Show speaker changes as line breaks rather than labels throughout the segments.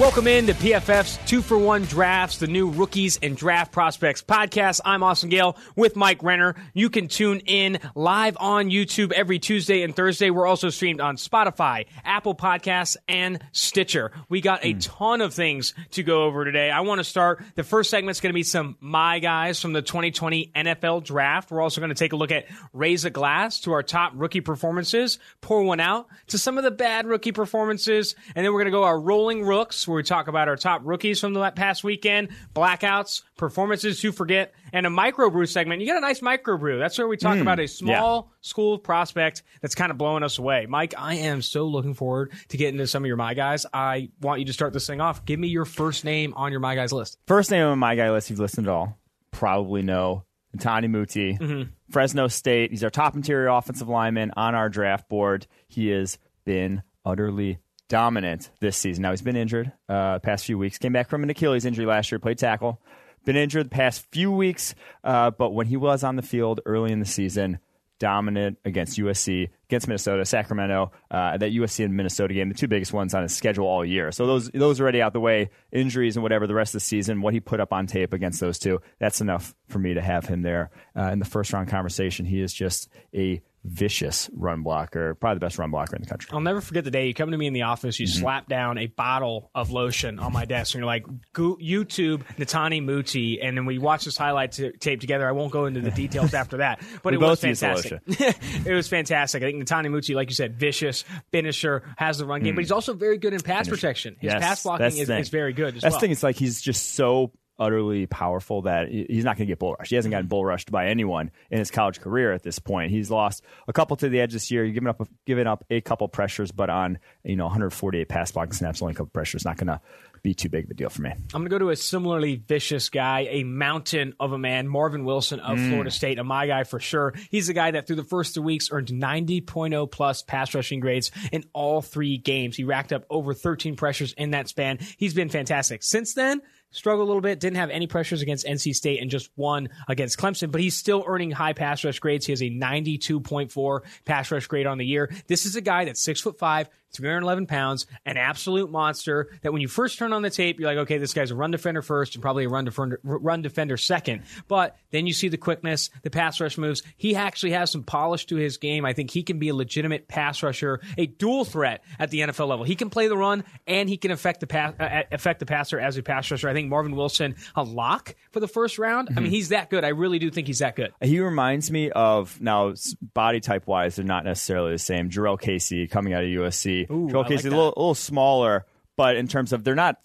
Welcome in to PFF's Two for One Drafts, the new Rookies and Draft Prospects podcast. I'm Austin Gayle with Mike Renner. You can tune in live on YouTube every Tuesday and Thursday. We're also streamed on Spotify, Apple Podcasts, and Stitcher. We got a hmm. ton of things to go over today. I want to start. The first segment's going to be some My Guys from the 2020 NFL Draft. We're also going to take a look at Raise a Glass to our top rookie performances, pour one out to some of the bad rookie performances, and then we're going to go our Rolling Rooks where we talk about our top rookies from the past weekend, blackouts, performances to forget, and a microbrew segment. You got a nice microbrew. That's where we talk hmm. about a small school prospect that's kind of blowing us away. Mike, I am so looking forward to getting into some of your my guys. I want you to start this thing off. Give me your first name on your my guys list.
First name on my guy list, you've listened at all, probably know Tani Muti, mm-hmm. Fresno State. He's our top interior offensive lineman on our draft board. He has been utterly dominant this season. Now he's been injured uh, past few weeks. Came back from an Achilles injury last year. Played tackle. Been injured the past few weeks, uh, but when he was on the field early in the season, dominant against USC, against Minnesota, Sacramento, uh, that USC and Minnesota game, the two biggest ones on his schedule all year. So those those already out the way. Injuries and whatever the rest of the season, what he put up on tape against those two, that's enough for me to have him there uh, in the first round conversation. He is just a vicious run blocker, probably the best run blocker in the country.
I'll never forget the day you come to me in the office, you mm-hmm. slap down a bottle of lotion on my desk, and you're like, YouTube Netane Muti, and then we watch this highlight t- tape together. I won't go into the details after that, but
We
it was
both use the
fantastic. it was fantastic. I think Natani Muti, like you said, vicious finisher, has the run game, but mm. he's also very good in pass protection. His
Yes,
pass blocking is, is very good as
That's
well.
the thing. It's like he's just so utterly powerful that he's not going to get bull rushed. He hasn't gotten bull rushed by anyone in his college career at this point. He's lost a couple to the edge this year. He's given up, given up a couple pressures, but on you know 148 pass blocking snaps, only a couple pressures, not going to be too big of a deal for me.
I'm going to go to a similarly vicious guy, a mountain of a man, Marvin Wilson of mm. Florida State, a my guy for sure. He's a guy that through the first two weeks earned 90.0 plus pass rushing grades in all three games. He racked up over 13 pressures in that span. He's been fantastic. Since then, struggled a little bit, didn't have any pressures against NC State and just one against Clemson, but he's still earning high pass rush grades. He has a 92.4 pass rush grade on the year. This is a guy that's six foot five, 311 pounds, an absolute monster that when you first turn on the tape, you're like, okay, this guy's a run defender first and probably a run defender, run defender second. But then you see the quickness, the pass rush moves. He actually has some polish to his game. I think he can be a legitimate pass rusher, a dual threat at the NFL level. He can play the run and he can affect the pass, uh, affect the passer as a pass rusher. I think Marvin Wilson, a lock for the first round. I mean, he's that good. I really do think he's that good.
He reminds me of now body type wise, they're not necessarily the same. Jurrell Casey coming out of USC.
Ooh,
Jurrell
I
Casey
like
a little, a little smaller, but in terms of they're not.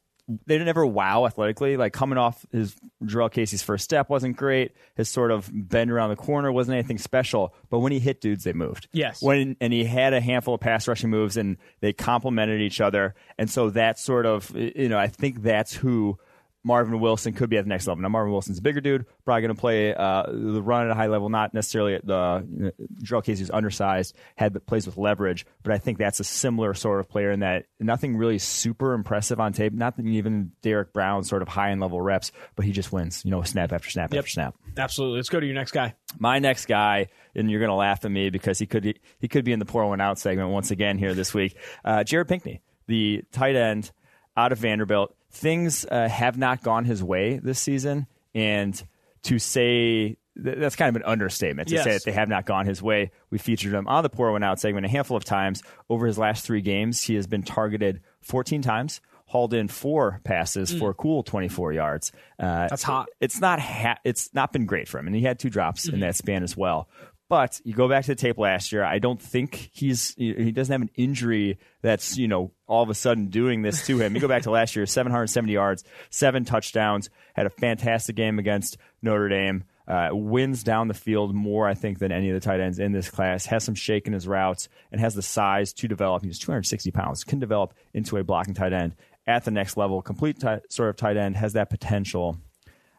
They never wow athletically. Like coming off his Jurrell Casey's first step wasn't great. His sort of bend around the corner wasn't anything special. But when he hit dudes, they moved.
Yes.
When and he had a handful of pass rushing moves, and they complemented each other. And so that sort of you know I think that's who Marvin Wilson could be at the next level. Now, Marvin Wilson's a bigger dude, probably going to play uh, the run at a high level, not necessarily at the you know, Jurrell Casey's undersized, had plays with leverage, but I think that's a similar sort of player in that nothing really super impressive on tape. Not even Derrick Brown sort of high end level reps, but he just wins, you know, snap after snap after snap.
Absolutely. Let's go to your next guy.
My next guy, and you're going to laugh at me because he could he could be in the pour one out segment once again here this week. Uh, Jared Pinkney, the tight end out of Vanderbilt. Things uh, have not gone his way this season, and to say th- that's kind of an understatement to
Yes.
say that they have not gone his way. We featured him on the pour one out segment a handful of times over his last three games. He has been targeted 14 times. Hauled in four passes for a cool 24 yards. Uh,
That's hot.
it's not ha- it's not been great for him, and he had two drops in that span as well. But you go back to the tape last year. I don't think he's he doesn't have an injury that's you know all of a sudden doing this to him. You go back to last year, 770 yards, seven touchdowns, had a fantastic game against Notre Dame. Uh, wins down the field more, I think, than any of the tight ends in this class. Has some shake in his routes and has the size to develop. He's 260 pounds, can develop into a blocking tight end at the next level. Complete ti- sort of tight end has that potential.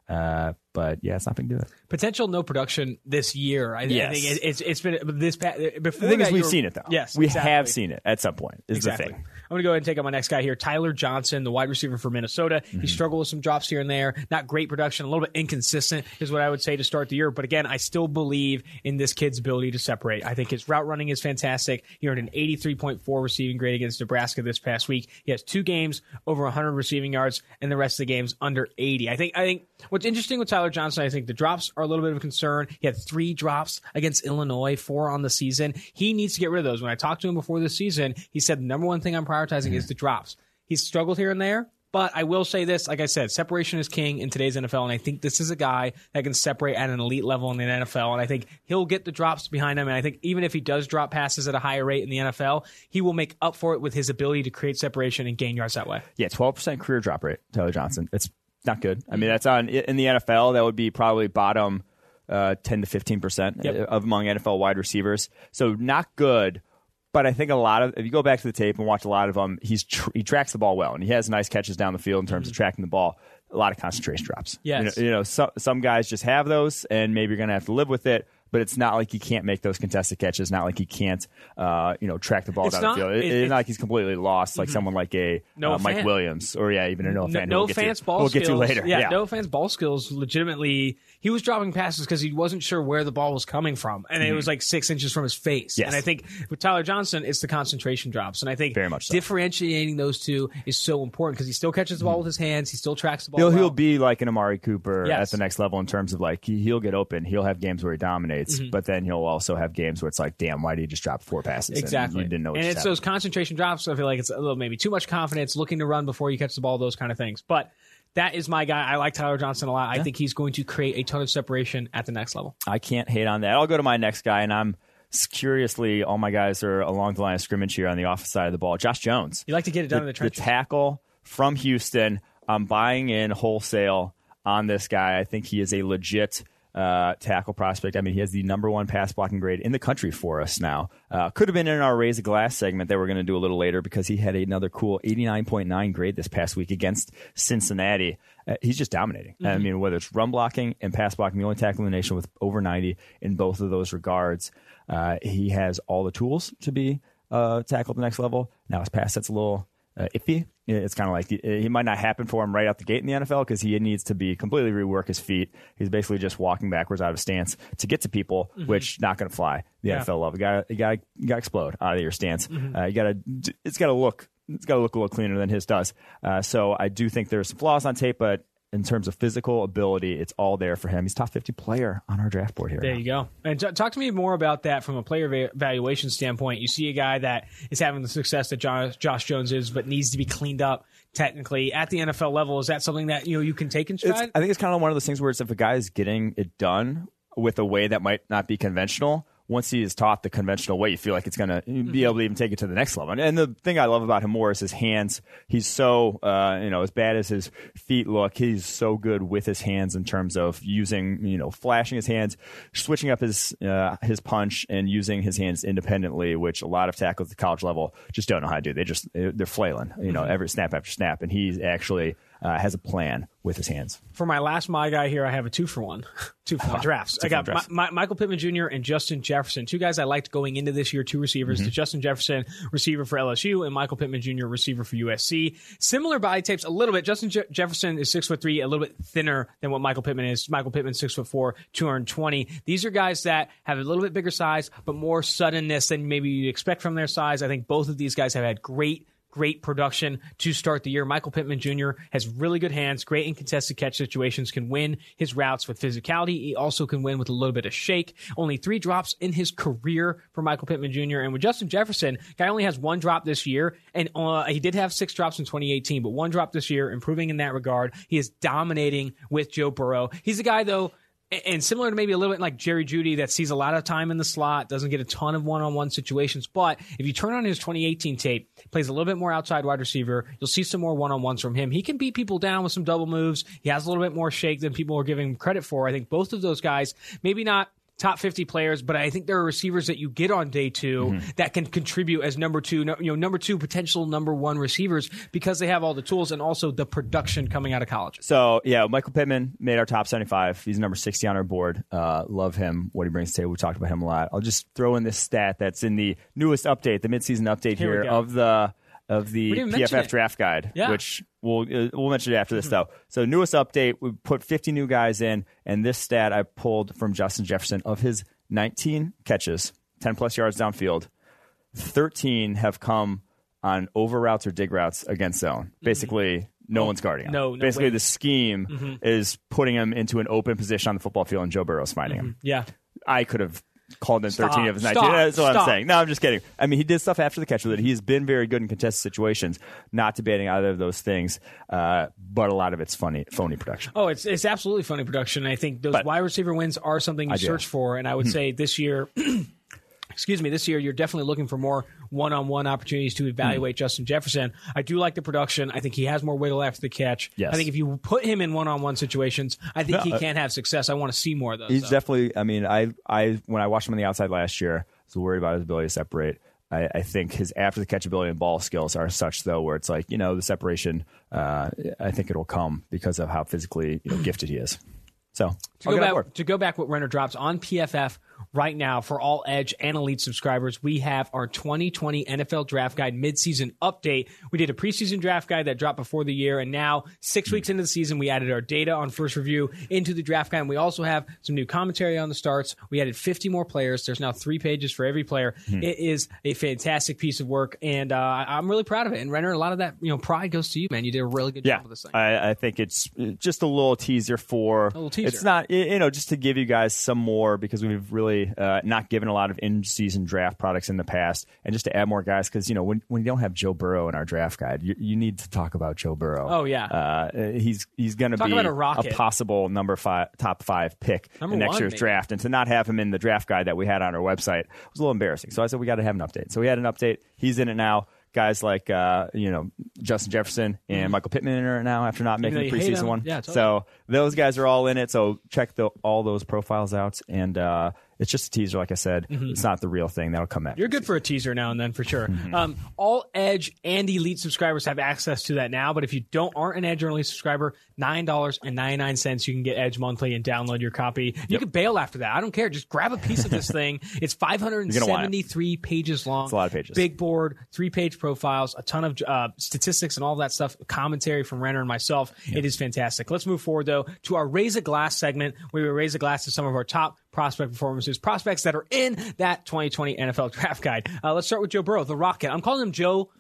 Uh, But yeah, it's not been good.
Potential no production this year. I,
Yes.
I think it, it's it's been this past, before.
The thing is, we've seen it though.
Yes,
we
exactly.
have seen it at some point. Is
Exactly.
the thing.
I'm going to go ahead and take on my next guy here, Tyler Johnson, the wide receiver for Minnesota.
Mm-hmm.
He struggled with some drops here and there. Not great production, a little bit inconsistent is what I would say to start the year. But again, I still believe in this kid's ability to separate. I think his route running is fantastic. He earned an 83.4 receiving grade against Nebraska this past week. He has two games over 100 receiving yards, and the rest of the games under 80. I think. I think what's interesting with Tyler Johnson, I think the drops are a little bit of a concern. He had three drops against Illinois, four on the season. He needs to get rid of those. When I talked to him before the season, he said the number one thing I'm prioritizing is mm-hmm. the drops. He's struggled here and there. But I will say this, like I said, separation is king in today's NFL, and I think this is a guy that can separate at an elite level in the NFL, and I think he'll get the drops behind him. And I think even if he does drop passes at a higher rate in the NFL, he will make up for it with his ability to create separation and gain yards that way.
Yeah, twelve percent career drop rate. Tyler Johnson. It's not good. I mean, that's on in the NFL. That would be probably bottom uh, ten to fifteen percent
Yep.
of among NFL wide receivers. So not good. But I think a lot of if you go back to the tape and watch a lot of them, he's tr- he tracks the ball well and he has nice catches down the field in terms of tracking the ball. A lot of concentration drops.
Mm-hmm. Yes.
you know, you know some some guys just have those, and maybe you're going to have to live with it. But it's not like he can't make those contested catches. Not like he can't, uh, you know, track the ball
It's
down
not-
the field. It-
it-
it's
it-
not like he's completely lost, like someone like a
Noah
uh, Mike. Williams, or yeah, even a
No,
who
no
we'll get to-
ball
We'll
skills.
get to later.
Yeah,
Yeah,
no Fant's ball skills. Legitimately, he was dropping passes because he wasn't sure where the ball was coming from, and it was like six inches from his face.
Mm-hmm. Yes.
And I think with Tyler Johnson, it's the concentration drops, and I think
Very much so.
differentiating those two is so important because he still catches the ball with his hands, he still tracks the ball.
Mm-hmm. He'll,
well.
he'll be like an Amari Cooper
Yes.
at the next level in terms of like he, he'll get open. He'll have games where he dominates,
Mm-hmm.
but then he'll also have games where it's like, damn, why did he just drop four passes? And
Exactly.
you didn't know.
And it's
happened.
those concentration drops. So I feel like it's a little maybe too much confidence, looking to run before you catch the ball, those kind of things. But that is my guy. I like Tyler Johnson a lot. I think he's going to create a ton of separation at the next level.
I can't hate on that. I'll go to my next guy, and I'm curiously all my guys are along the line of scrimmage here on the offensive side of the ball. Josh Jones.
You like to get it done in the trenches.
the tackle from Houston. I'm buying in wholesale on this guy. I think he is a legit uh, tackle prospect. I mean, he has the number one pass blocking grade in the country for us now. Uh, could have been in our raise the glass segment that we're going to do a little later because he had another cool 89.9 grade this past week against Cincinnati. Uh, he's just dominating. I mean, whether it's run blocking and pass blocking, the only tackle in the nation with over 90 in both of those regards. Uh, he has all the tools to be uh, tackle at the next level. Now his pass set's a little uh, iffy. It's kind of like he, might not happen for him right out the gate in the NFL because he needs to be completely rework his feet. He's basically just walking backwards out of stance to get to people, which not going to fly. The
Yeah.
NFL love you got you got you got to explode out of your stance. Uh, you got to it's got to look it's got to look a little cleaner than his does. Uh, so I do think there's some flaws on tape, but in terms of physical ability, it's all there for him. He's top 50 player on our draft board here.
There you go. And t- talk to me more about that from a player va- valuation standpoint. You see a guy that is having the success that Josh, Josh Jones is, but needs to be cleaned up technically at the NFL level. Is that something that you know you can take in
It's,
stride?
I think it's kind of one of those things where it's if a guy is getting it done with a way that might not be conventional, once he is taught the conventional way, you feel like it's going to be able to even take it to the next level. And, and the thing I love about him more is his hands. He's so, uh, you know, as bad as his feet look, he's so good with his hands in terms of using, you know, flashing his hands, switching up his uh, his punch, and using his hands independently, which a lot of tackles at the college level just don't know how to do. They just they're flailing, you know, every snap after snap, and he's actually uh, has a plan with his hands.
for my last my guy here, I have a two for one, two for one drafts. I got
drafts.
Mi- Mi- Michael Pittman Jr. and Justin Jefferson, two guys I liked going into this year, two receivers.
Mm-hmm.
The Justin Jefferson receiver for LSU and Michael Pittman Jr. receiver for USC. Similar body types a little bit. Justin Je- Jefferson is six foot three, a little bit thinner than what Michael Pittman is. Michael Pittman six foot four, two hundred twenty. These are guys that have a little bit bigger size, but more suddenness than maybe you'd expect from their size. I think both of these guys have had great great production to start the year. Michael Pittman Jr. has really good hands, great in contested catch situations, can win his routes with physicality. He also can win with a little bit of shake. Only three drops in his career for Michael Pittman Jr. And with Justin Jefferson, guy only has one drop this year, and uh, he did have six drops in 2018, but one drop this year, improving in that regard. He is dominating with Joe Burrow. He's a guy though. And similar to maybe a little bit like Jerry Jeudy, that sees a lot of time in the slot, doesn't get a ton of one-on-one situations. But if you turn on his 2018 tape, plays a little bit more outside wide receiver. You'll see some more one-on-ones from him. He can beat people down with some double moves. He has a little bit more shake than people are giving him credit for. I think both of those guys, maybe not top 50 players, but I think there are receivers that you get on day 2
Mm-hmm.
that can contribute as number two, you know, number two potential number one receivers because they have all the tools and also the production coming out of college.
So yeah, Michael Pittman made our top seventy-five. He's number sixty on our board. Uh, love him. What he brings to the table. We talked about him a lot. I'll just throw in this stat that's in the newest update, the midseason update
Here
here, of the of the PFF draft guide,
Yeah.
which we'll uh, we'll mention it after this though. So newest update, we put fifty new guys in, and this stat I pulled from Justin Jefferson of his nineteen catches, ten plus yards downfield. 13 have come on over routes or dig routes against zone. Basically, no one's guarding him.
no, no
Basically,
way.
the scheme is putting him into an open position on the football field, and Joe Burrow's finding him.
Yeah.
I could have called in 13 of his 19.
Stop.
That's what I'm saying. No, I'm just kidding. I mean, he did stuff after the catch with it. He's been very good in contested situations, not debating either of those things, uh, but a lot of it's funny, phony production.
Oh, it's it's absolutely funny production. I think those
But-
wide receiver wins are something you
do.
search for, and I would say this year. Excuse me. This year, you're definitely looking for more one-on-one opportunities to evaluate Justin Jefferson. I do like the production. I think he has more wiggle after the catch.
Yes.
I think if you put him in one-on-one situations, I think he can have success. I want to see more of those.
He's
though.
definitely. I mean, I, I when I watched him on the outside last year, I was worried about his ability to separate. I, I think his after the catch ability and ball skills are such though, where it's like you know the separation. Uh, I think it'll come because of how physically you know, gifted he is. So
to go back to go back what Renner drops on PFF right now for all Edge and Elite subscribers, we have our 2020 NFL Draft Guide midseason update. We did a preseason draft guide that dropped before the year, and now six weeks into the season, we added our data on first review into the draft guide. And we also have some new commentary on the starts. We added 50 more players. There's now three pages for every player. It is a fantastic piece of work, and uh, I'm really proud of it. And Renner, a lot of that you know pride goes to you, man. You did a really good
Yeah,
job with this thing.
I, I think it's just a little teaser for.
little teaser.
It's not you know just to give you guys some more because we've really uh, not given a lot of in-season draft products in the past, and just to add more guys because you know when when you don't have Joe Burrow in our draft guide, you, you need to talk about Joe Burrow.
Oh, yeah.
uh, he's he's going to be
a rocket.
possible number five top five pick
Number
in next
one,
year's
maybe.
draft, and to not have him in the draft guide that we had on our website was a little embarrassing. So I said we got to have an update. So we had an update. He's in it now. Guys like uh, you know Justin Jefferson and Michael Pittman are in it now after not making the preseason one.
Mm-hmm. Yeah, totally.
So those guys are all in it. So check the, all those profiles out, and uh, it's just a teaser. Like I said, it's not the real thing. That'll come out.
Mm-hmm. You're good for a teaser now and then for sure.
Mm-hmm.
Um, all Edge and Elite subscribers have access to that now, but if you don't aren't an Edge or Elite subscriber, nine dollars and ninety nine cents you can get Edge monthly and download your copy. You can bail after that. I don't care. Just grab a piece of this thing. It's five hundred and
want it.
pages long.
It's a lot of pages.
Big board, three page profiles, a ton of uh, statistics and all that stuff. Commentary from Renner and myself. It is fantastic. Let's move forward though to our raise a glass segment where we raise a glass to some of our top prospect performances, prospects that are in that 2020 NFL draft guide. Uh, let's start with Joe Burrow, the Rocket. I'm calling him Joe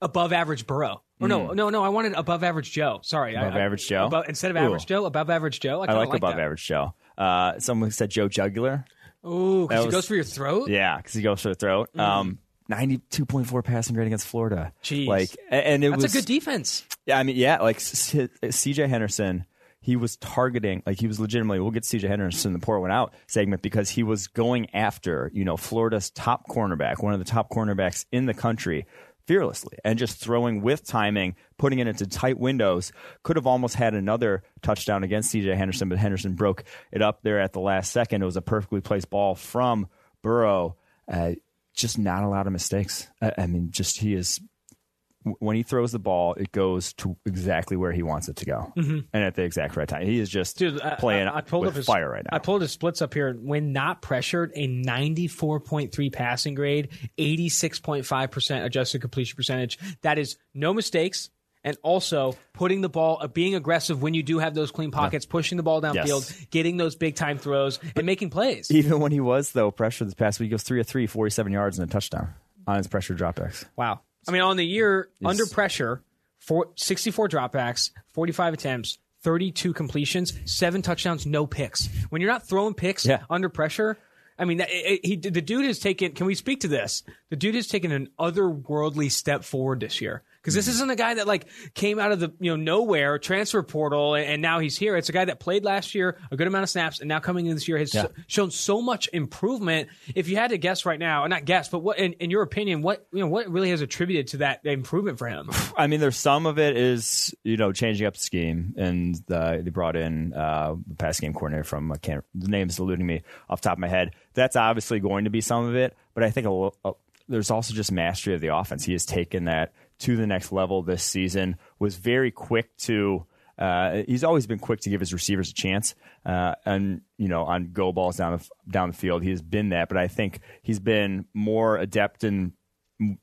above average Burrow. Or no, no, no. I wanted above average Joe. Sorry.
Above
I, I-
average Joe?
above- instead of
Ooh.
average Joe, above average Joe. I,
I like, above
that.
average Joe. Uh, someone said Joe Jugular.
Ooh, because he goes for your throat.
Yeah, because he goes for the throat. Um, Ninety-two point four passing grade against Florida.
Jeez.
like, and it
That's
was
a good defense.
Yeah, I mean, yeah, like C- C.J. Henderson, he was targeting, like he was legitimately. We'll get C.J. Henderson in the pour one out segment because he was going after, you know, Florida's top cornerback, one of the top cornerbacks in the country, fearlessly, and just throwing with timing, putting it into tight windows. Could have almost had another touchdown against C.J. Henderson, but Henderson broke it up there at the last second. It was a perfectly placed ball from Burrow. Uh, just not a lot of mistakes. I, I mean, just he is when he throws the ball, it goes to exactly where he wants it to go, and at the exact right time. He is just
Mm-hmm. Dude, I-
playing
I, I pulled
with
up his,
fire right now.
I pulled his splits up here. When not pressured, a 94.3 passing grade, 86.5% adjusted completion percentage. That is no mistakes. And also putting the ball, uh, being aggressive when you do have those clean pockets, pushing the ball downfield,
Yes.
getting those big time throws, and making plays.
Even when he was though pressure this past week, he goes three of three, 47 yards and a touchdown on his pressure dropbacks.
Wow. I mean, on the year, under pressure, four, 64 dropbacks, 45 attempts, 32 completions, seven touchdowns, no picks. When you're not throwing picks
Yeah.
under pressure, I mean, it- it- he, the dude has taken. Can we speak to this? The dude has taken an otherworldly step forward this year. Because this isn't a guy that like came out of the you know nowhere transfer portal and, and now he's here. It's a guy that played last year a good amount of snaps and now coming in this year has
Yeah.
so- shown so much improvement. If you had to guess right now, not guess, but what in, in your opinion, what you know, what really has attributed to that improvement for him?
I mean, there's some of it is you know changing up the scheme, and uh, they brought in uh, the pass game coordinator from I can't the name's eluding me off the top of my head. That's obviously going to be some of it, but I think a, a, there's also just mastery of the offense. He has taken that to the next level this season. Was very quick to. Uh, he's always been quick to give his receivers a chance, uh, and you know on go balls down the down the field. He has been that, but I think he's been more adept in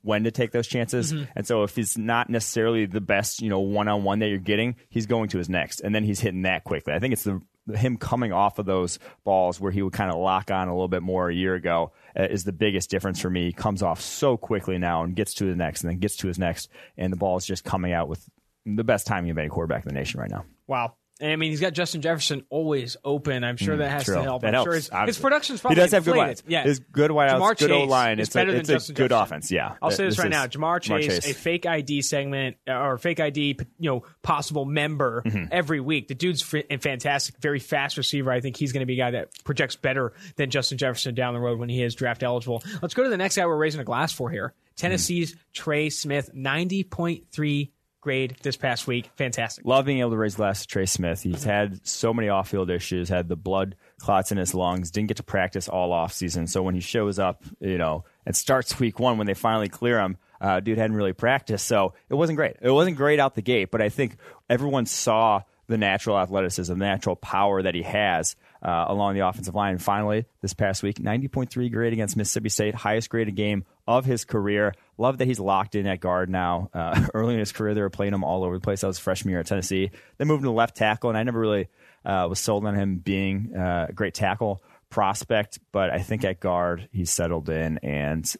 when to take those chances. And so if he's not necessarily the best, you know, one on one that you're getting, he's going to his next, and then he's hitting that quickly. I think it's the him coming off of those balls where he would kind of lock on a little bit more a year ago uh, is the biggest difference for me. He comes off so quickly now and gets to the next, and then gets to his next, and the ball is just coming out with the best timing of any quarterback in the nation right now.
Wow. And I mean, he's got Justin Jefferson always open. I'm sure that has
Mm, True.
to help.
That
I'm
helps.
sure his, his production's
He does have good lines.
Yeah,
His good wideouts, good
Chase
O line. It's a,
better than
it's a
Justin
good
Jefferson.
offense. Yeah,
I'll say this,
This
right now: Ja'Marr Chase, a fake ID segment uh, or fake ID, you know, possible member
Mm-hmm.
every week. The dude's fantastic, very fast receiver. I think he's going to be a guy that projects better than Justin Jefferson down the road when he is draft eligible. Let's go to the next guy we're raising a glass for here: Tennessee's Trey Smith, ninety point three grade this past week. Fantastic.
Love being able to raise glass to Trey Smith. He's had so many off field issues, had the blood clots in his lungs, didn't get to practice all off season. So when he shows up, you know, and starts week one when they finally clear him, uh, dude hadn't really practiced. So it wasn't great. It wasn't great out the gate, but I think everyone saw the natural athleticism, the natural power that he has uh, along the offensive line. And finally, this past week, 90.3 grade against Mississippi State, highest graded game of his career. Love that he's locked in at guard now. Uh, early in his career, they were playing him all over the place. I was freshman year at Tennessee. They moved him to left tackle, and I never really uh, was sold on him being uh, a great tackle prospect, but I think at guard he's settled in and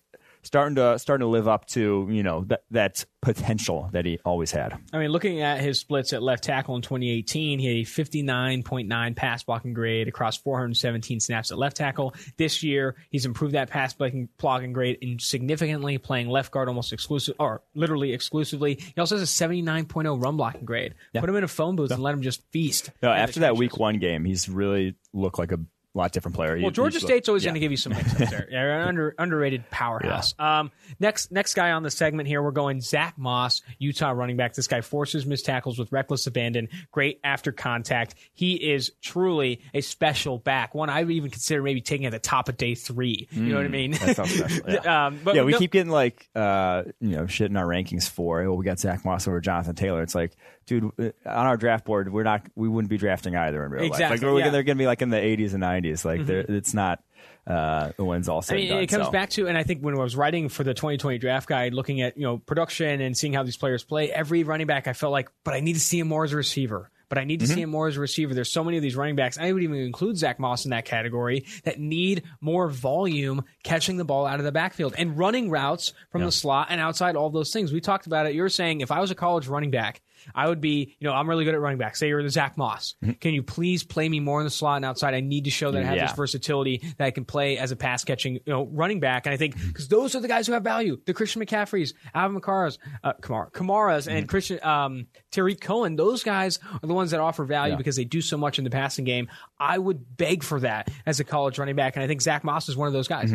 starting to starting to live up to you know that that potential that he always had.
I mean, looking at his splits at left tackle in 2018, he had a 59.9 pass blocking grade across 417 snaps at left tackle. This year, he's improved that pass blocking, blocking grade in significantly, playing left guard almost exclusive, or literally exclusively. He also has a 79.0 run blocking grade. Put him in a phone booth and let him just feast.
No, after that week one game, he's really looked like a lot different player.
Well, Georgia State's always
yeah.
going to give you some mix up there. Yeah, an under, underrated powerhouse. Um, next, next guy on the segment here, we're going Zach Moss, Utah running back. This guy forces missed tackles with reckless abandon. Great after contact. He is truly a special back. One I would even consider maybe taking at the top of day three. You know what I mean?
Mm, That sounds special. Yeah.
um, but
yeah, we
no-
keep getting like uh, you know shit in our rankings for. well, we got Zach Moss over Jonathan Taylor. It's like, dude, uh, on our draft board, we're not. We wouldn't be drafting either in real life.
Exactly,
Like we're,
yeah. Mm-hmm.
they're going to be like in the 80s and 90s. Like they're it's not uh, the wins all said
I mean,
done.
it comes
so.
back to, and I think when I was writing for the 2020 draft guide, looking at you know production and seeing how these players play, every running back I felt like, but I need to see him more as a receiver. But I need to
Mm-hmm.
see him more as a receiver. There's so many of these running backs. I would even include Zach Moss in that category that need more volume catching the ball out of the backfield and running routes from the slot and outside all those things. We talked about it. You're saying if I was a college running back, I would be, you know, I'm really good at running back. Say you're the Zach Moss. Can you please play me more in the slot and outside? I need to show that I have
Mm-hmm. Yeah.
this versatility that I can play as a pass catching, you know, running back. And I think because those are the guys who have value. The Christian McCaffreys, Alvin Kamara's, uh, Kamara, Kamara's,
Mm-hmm.
and Christian um, Tarik Cohen. Those guys are the ones that offer value because they do so much in the passing game. I would beg for that as a college running back, and I think Zach Moss is one of those guys.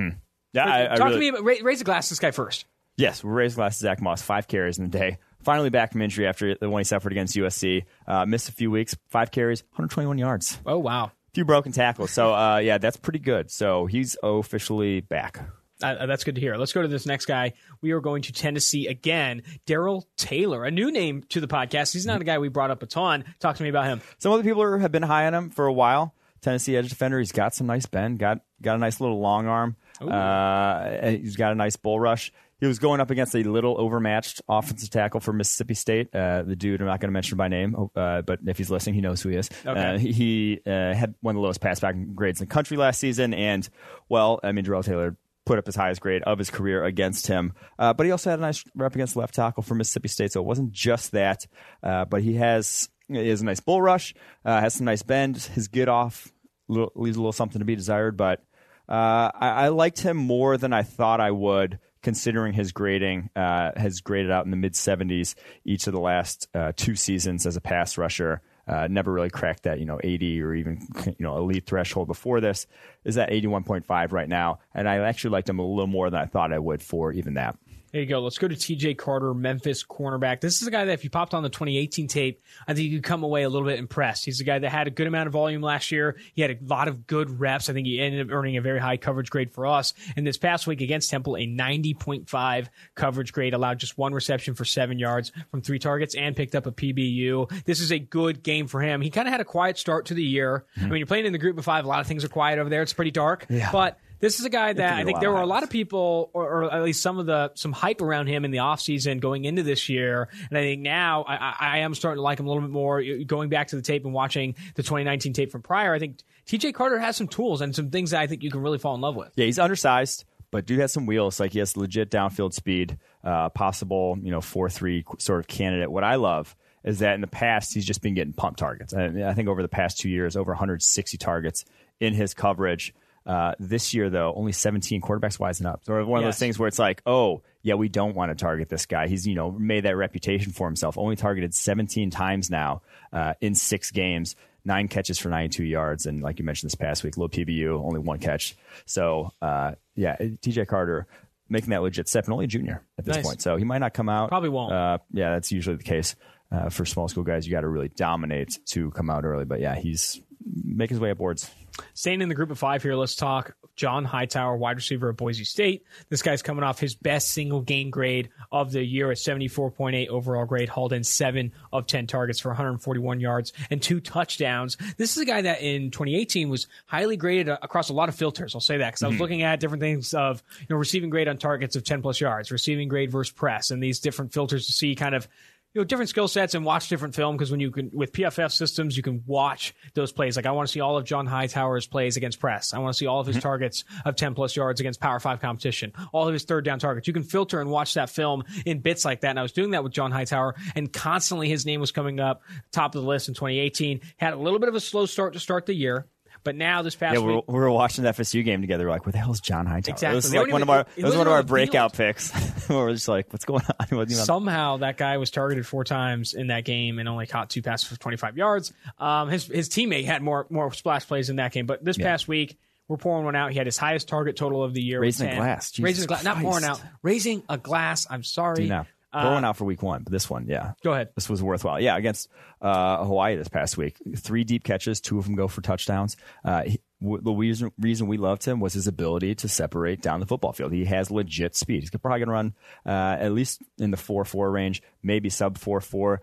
Yeah, I, I
Talk
really,
to me about raise a glass. to This guy first.
Yes, we're raising glass to Zach Moss. Five carries in the day. Finally back from injury after the one he suffered against USC. Uh, missed a few weeks. Five carries, 121 yards.
Oh wow.
few broken tackles. So uh, yeah, that's pretty good. So he's officially back.
Uh, that's good to hear. Let's go to this next guy. We are going to Tennessee again. Darrell Taylor, a new name to the podcast. He's not a guy we brought up a ton. Talk to me about him.
Some other people are, have been high on him for a while. Tennessee edge defender. He's got some nice bend. Got got a nice little long arm. Uh, he's got a nice bull rush. He was going up against a little overmatched offensive tackle for Mississippi State. Uh, the dude I'm not going to mention by name, uh, but if he's listening, he knows who he is.
Okay.
Uh, he uh, had one of the lowest pass back grades in the country last season, and well, I mean, Darrell Taylor put up his highest grade of his career against him. Uh, but he also had a nice rep against left tackle for Mississippi State, so it wasn't just that. Uh, but he has he has a nice bull rush, uh, has some nice bend. His get off little, leaves a little something to be desired, but uh, I, I liked him more than I thought I would considering his grading, uh, has graded out in the mid 70s each of the last uh, two seasons as a pass rusher. Uh, never really cracked that, you know, 80 or even, you know, elite threshold before this. Is at 81.5 right now. And I actually liked him a little more than I thought I would for even that.
There you go. Let's go to TJ Carter, Memphis cornerback. This is a guy that if you popped on the 2018 tape, I think you could come away a little bit impressed. He's a guy that had a good amount of volume last year. He had a lot of good reps. I think he ended up earning a very high coverage grade for us. And this past week against Temple, a 90.5 coverage grade, allowed just one reception for seven yards from three targets and picked up a PBU. This is a good game for him. He kind of had a quiet start to the year. Mm-hmm. I mean, you're playing in the group of five. A lot of things are quiet over there. It's pretty dark. Yeah. But this is a guy that I think there were a lot of people, or, or, at least some of the some hype around him in the offseason going into this year. And I think now I, I, am starting to like him a little bit more. Going back to the tape and watching the 2019 tape from prior, I think TJ Carter has some tools and some things that I think you can really fall in love with.
Yeah, he's undersized, but dude has some wheels. Like he has legit downfield speed, uh, possible you know four three sort of candidate. What I love is that in the past he's just been getting pump targets. I, I think over the past two years, over 160 targets in his coverage. Uh, this year, though, only 17 quarterbacks wising up. So one of yes. those things where it's like, oh, yeah, we don't want to target this guy. He's you know made that reputation for himself. Only targeted 17 times now uh, in six games. Nine catches for 92 yards, and like you mentioned this past week, low PBU, only one catch. So, uh, yeah, TJ Carter making that legit step, and only a junior at this nice. point. So he might not come out.
Probably won't. Uh,
yeah, that's usually the case. Uh, for small school guys, you got to really dominate to come out early. But yeah, he's making his way up boards.
Staying in the group of five here, let's talk John Hightower, wide receiver at Boise State. This guy's coming off his best single game grade of the year at 74.8 overall grade, hauled in seven of 10 targets for 141 yards and two touchdowns. This is a guy that in 2018 was highly graded across a lot of filters. I'll say that because mm-hmm. I was mm-hmm. looking at different things of, you know, receiving grade on targets of 10 plus yards, receiving grade versus press, and these different filters to see kind of you know different skill sets and watch different film because when you can with PFF systems you can watch those plays. Like I want to see all of John Hightower's plays against press. I want to see all of his mm-hmm. targets of ten plus yards against Power Five competition. All of his third down targets. You can filter and watch that film in bits like that. And I was doing that with John Hightower, and constantly his name was coming up top of the list in 2018. Had a little bit of a slow start to start the year. But now this past
yeah,
we
were, we were watching the FSU game together. We're like, where the hell is John Hightower? Exactly. It was like one of our it was one of our breakout picks. we are just like, what's going on?
Somehow that guy was targeted four times in that game and only caught two passes for 25 yards. Um, his his teammate had more more splash plays in that game. But this yeah. past week. We're pouring one out. He had his highest target total of the year.
Raising a glass. Jesus
raising a glass. Not pouring out. Raising a glass. I'm sorry.
Uh, one out for week one, but this one, yeah.
Go ahead.
This was worthwhile. Yeah, against uh, Hawaii this past week. Three deep catches, two of them go for touchdowns. Uh, he, w- the reason, reason we loved him was his ability to separate down the football field. He has legit speed. He's probably going to run uh, at least in the 4 4 range, maybe sub 4 4.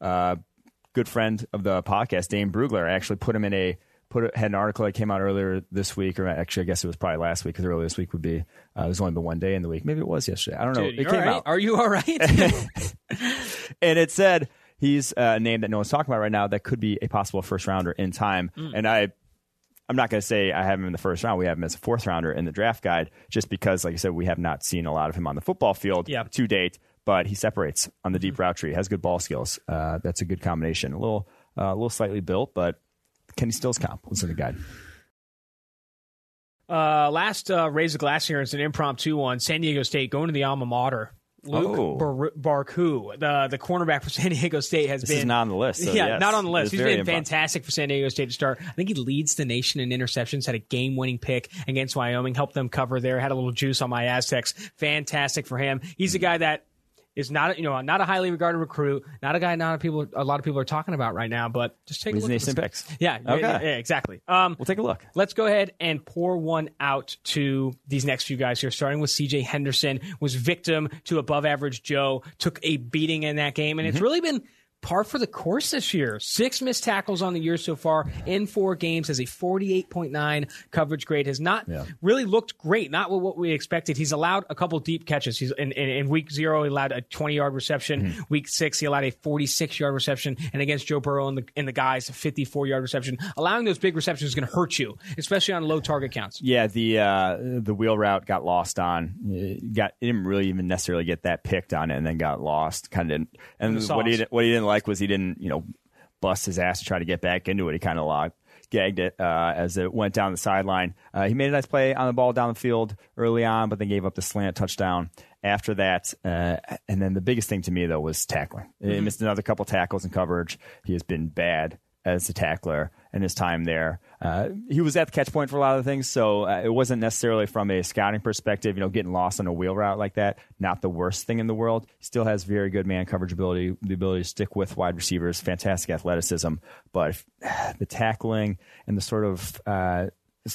Uh, good friend of the podcast, Dane Brugler, actually put him in a put had an article that came out earlier this week, or actually, I guess it was probably last week because earlier this week would be uh, there's only been one day in the week. Maybe it was yesterday. I don't know.
Dude, it came right? out. Are you all right?
and it said he's a name that no one's talking about right now that could be a possible first rounder in time. Mm. And I, I'm not going to say I have him in the first round. We have him as a fourth rounder in the draft guide, just because, like I said, we have not seen a lot of him on the football field to date. But he separates on the deep mm-hmm. route tree. Has good ball skills. Uh, that's a good combination. A little, uh, a little slightly built, but Kenny Stills comp was in the guide.
Uh, last uh, raise the glass here is an impromptu one. San Diego State going to the alma mater. Luq oh. Bar- Barcoo, the the cornerback for San Diego State, has
this
been
is not on the list. So
yeah,
yes,
not on the list. He's been fantastic for San Diego State to start. I think he leads the nation in interceptions. Had a game winning pick against Wyoming, helped them cover there. Had a little juice on my Aztecs. Fantastic for him. He's a guy that is not you know not a highly regarded recruit, not a guy not a people a lot of people are talking about right now. But just take
He's
a look.
At picks.
Yeah, okay. yeah, yeah, exactly. Um,
we'll take a look.
Let's go ahead and pour one out to these next few guys here. Starting with C.J. Henderson, was victim to above average Joe, took a beating in that game, and mm-hmm. it's really been par for the course this year. Six missed tackles on the year so far in four games, has a 48.9 coverage grade, has not yeah. really looked great, not what we expected. He's allowed a couple deep catches. He's in, in, in week zero, he allowed a 20 yard reception. Mm-hmm. Week six, he allowed a 46 yard reception. And against Joe Burrow and the, and the guys, a 54 yard reception. Allowing those big receptions is going to hurt you, especially on low target counts.
Yeah, the uh, the wheel route got lost on. got didn't really even necessarily get that picked on it, and then got lost. Kind of, and what he what he didn't like was he didn't, you know, bust his ass to try to get back into it. He kind of logged, gagged it uh, as it went down the sideline. Uh, he made a nice play on the ball down the field early on, but then gave up the slant touchdown after that. Uh, and then the biggest thing to me, though, was tackling. He missed another couple tackles in coverage. He has been bad as a tackler in his time there. Uh, he was at the catch point for a lot of things, so uh, it wasn't necessarily from a scouting perspective. You know, getting lost on a wheel route like that, not the worst thing in the world. He still has very good man coverage ability, the ability to stick with wide receivers, fantastic athleticism, but if, the tackling and the sort of uh,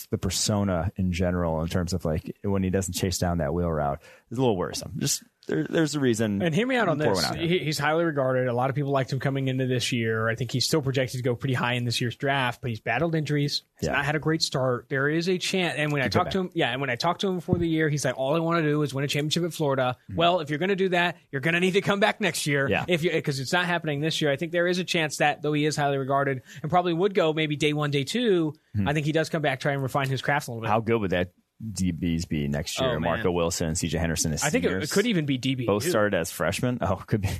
the persona in general, in terms of like when he doesn't chase down that wheel route, is a little worrisome. Just there, there's a reason.
And hear me out on this.
out.
He, he's highly regarded. A lot of people liked him coming into this year. I think he's still projected to go pretty high in this year's draft, but he's battled injuries. He's
Yeah.
not had a great start. There is a chance. And when I talked to him, yeah, and when I talked to him before the year, he's like, "All I want to do is win a championship at Florida." Well, if you're going to do that, you're going to need to come back next year.
Mm-hmm. Yeah.
If you because it's not happening this year, I think there is a chance that though he is highly regarded and probably would go maybe day one, day 2 I think he does come back, try and refine his craft a little bit.
Mm-hmm. How good would that DBs be next year?
Oh.
Marco Wilson, CJ Henderson is
I think it, it could even be DB.
both
too.
started as freshmen. Oh, could be.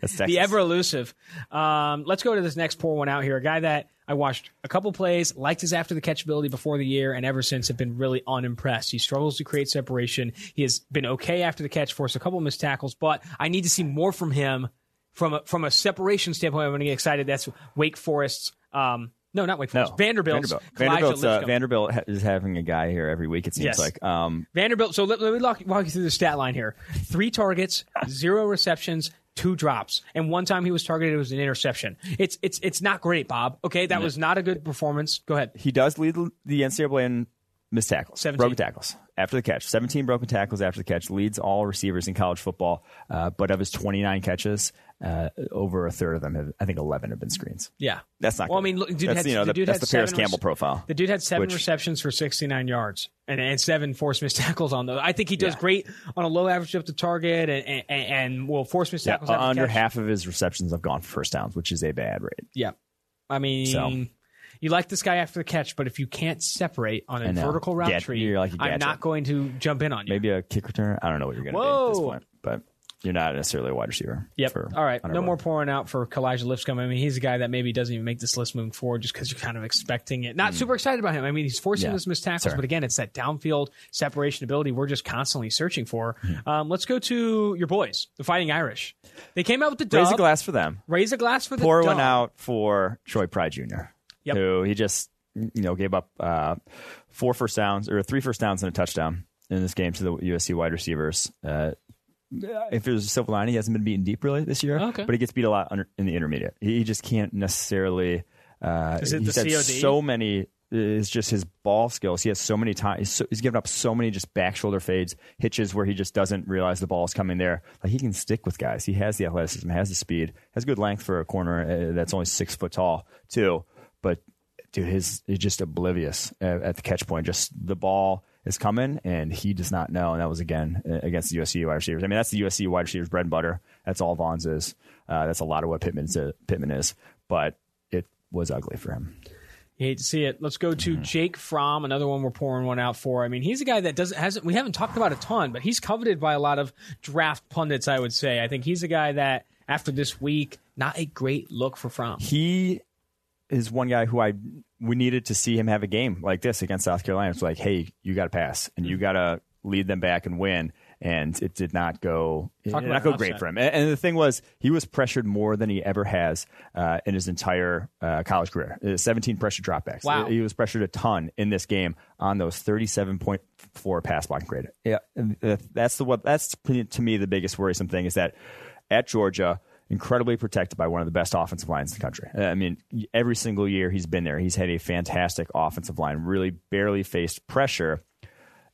The ever elusive. Um, let's go to this next pour one out here. A guy that I watched a couple plays, liked his after the catch ability before the year, and ever since have been really unimpressed. He struggles to create separation. He has been okay after the catch, forced a couple missed tackles, but I need to see more from him from a, from a separation standpoint. I'm going to get excited. That's Wake Forest's. Um, no, not Wake Forest.
no,
Vanderbilt's.
Vanderbilt. Vanderbilt's, uh, Vanderbilt ha- is having a guy here every week. It seems
Yes.
like. Um,
Vanderbilt. So let, let me walk, walk you through the stat line here: three targets, zero receptions, two drops, and one time he was targeted. It was an interception. It's it's it's not great, Bob. Okay, that was not a good performance. Go ahead.
he does lead the NCAA in missed tackles,
17.
broken tackles after the catch. 17 broken tackles after the catch leads all receivers in college football. Uh, but of his 29 catches, uh, over a third of them, have, I think 11 have been screens.
Yeah,
That's not.
Well, I mean, look, dude
that's
had,
you know
the dude
that's the
Parris
Campbell
rec-
profile.
The dude had seven
Which-
receptions for 69 yards and, and seven forced missed tackles on those. I think he does
Yeah.
great on a low average up to target and and, and, and will force missed tackles the
under half of his receptions have gone for first downs, which is a bad rate.
Yeah, I mean.
So-
You like this guy after the catch, but if you can't separate on a vertical route
Gad-
tree,
you're like
I'm not going to jump in on you.
Maybe a kick return. I don't know what you're going to do at this point, but you're not necessarily a wide receiver.
Yep.
for
All right. No more pouring out for Kalijah Lipscomb. I mean, he's a guy that maybe doesn't even make this list moving forward just because you're kind of expecting it. Not super excited about him. I mean, he's forcing
Mm. Yeah.
those missed tackles,
Sorry.
but again, it's that downfield separation ability we're just constantly searching for.
Mm-hmm.
Um, let's go to your boys, the Fighting Irish. They came out with the dub.
Raise a glass for them.
Raise a glass for the
Pour
dub.
one out for Troy Pride Jr.,
Yep.
who he just you know gave up uh, four first downs or three first downs and a touchdown in this game to the USC wide receivers. Uh, if there's a silver lining, he hasn't been beaten deep really this year,
Okay.
but he gets beat a lot under, in the intermediate. He just can't necessarily. Uh,
Is it the COD?
so many. Is just his ball skills. He has so many times. He's, so, he's given up so many just back shoulder fades, hitches where he just doesn't realize the ball is coming there. Like he can stick with guys. He has the athleticism, has the speed, has good length for a corner uh, that's only six foot tall too. But dude, his is just oblivious at, at the catch point. Just the ball is coming, and he does not know. And that was again uh, against the USC wide receivers. I mean, that's the USC wide receivers bread and butter. That's all Vaughns is. Uh, that's a lot of what Pittman's uh, Pittman is. But it was ugly for him.
You hate to see it. Let's go
Mm-hmm.
to Jake Fromm, another one we're pouring one out for. I mean, he's a guy that doesn't hasn't we haven't talked about a ton, but he's coveted by a lot of draft pundits. I would say. I think he's a guy that after this week, not a great look for Fromm.
he is one guy who I we needed to see him have a game like this against South Carolina. It's like, hey, you got to pass and you got to lead them back and win. And it did not go it did not go great for him. And, and the thing was, he was pressured more than he ever has uh, in his entire uh, college career. Uh, Seventeen pressure dropbacks.
Wow.
he was pressured a ton in this game on those thirty-seven point four pass blocking grade. Yeah, and, uh, that's the what that's to me the biggest worrisome thing is that at Georgia incredibly protected by one of the best offensive lines in the country. Uh, I mean, every single year he's been there, he's had a fantastic offensive line, really barely faced pressure.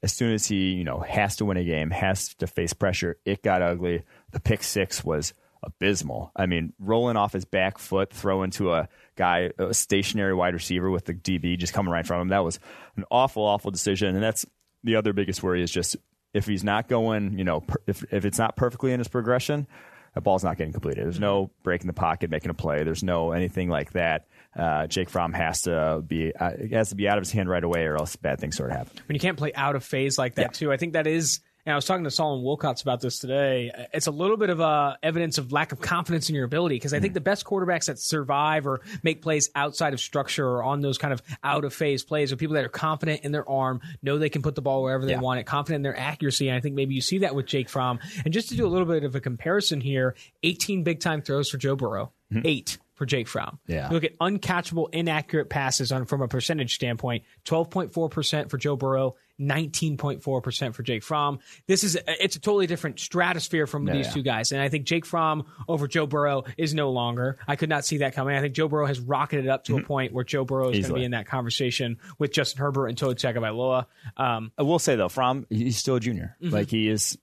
As soon as he, you know, has to win a game, has to face pressure, it got ugly. The pick six was abysmal. I mean, rolling off his back foot, throwing to a guy, a stationary wide receiver with the DB just coming right from him. That was an awful, awful decision. And that's the other biggest worry is just if he's not going, you know, if if it's not perfectly in his progression, that ball's not getting completed. There's no breaking the pocket, making a play. There's no anything like that. Uh, Jake Fromm has to be uh, it has to be out of his hand right away, or else bad things sort of happen.
when you can't play out of phase like that
Yeah.
too. I think that is And I was talking to Solomon Wilcots about this today. It's a little bit of a evidence of lack of confidence in your ability because I think hmm. the best quarterbacks that survive or make plays outside of structure or on those kind of out of phase plays are people that are confident in their arm, know they can put the ball wherever they
Yeah.
want it, confident in their accuracy. And I think maybe you see that with Jake Fromm. And just to do a little bit of a comparison here, 18 big time throws for Joe Burrow, hmm. eight for Jake Fromm.
Yeah.
You look at uncatchable, inaccurate passes on from a percentage standpoint, 12.4% for Joe Burrow, 19.4% for Jake Fromm. This is it's a totally different stratosphere from these
yeah.
two guys. And I think Jake Fromm over Joe Burrow is no longer. I could not see that coming. I think Joe Burrow has rocketed up to a point where Joe Burrow is going to be in that conversation with Justin Herbert and Tua Tagovailoa. Um,
I will say though, Fromm he's still a junior.
Mm-hmm.
Like he is.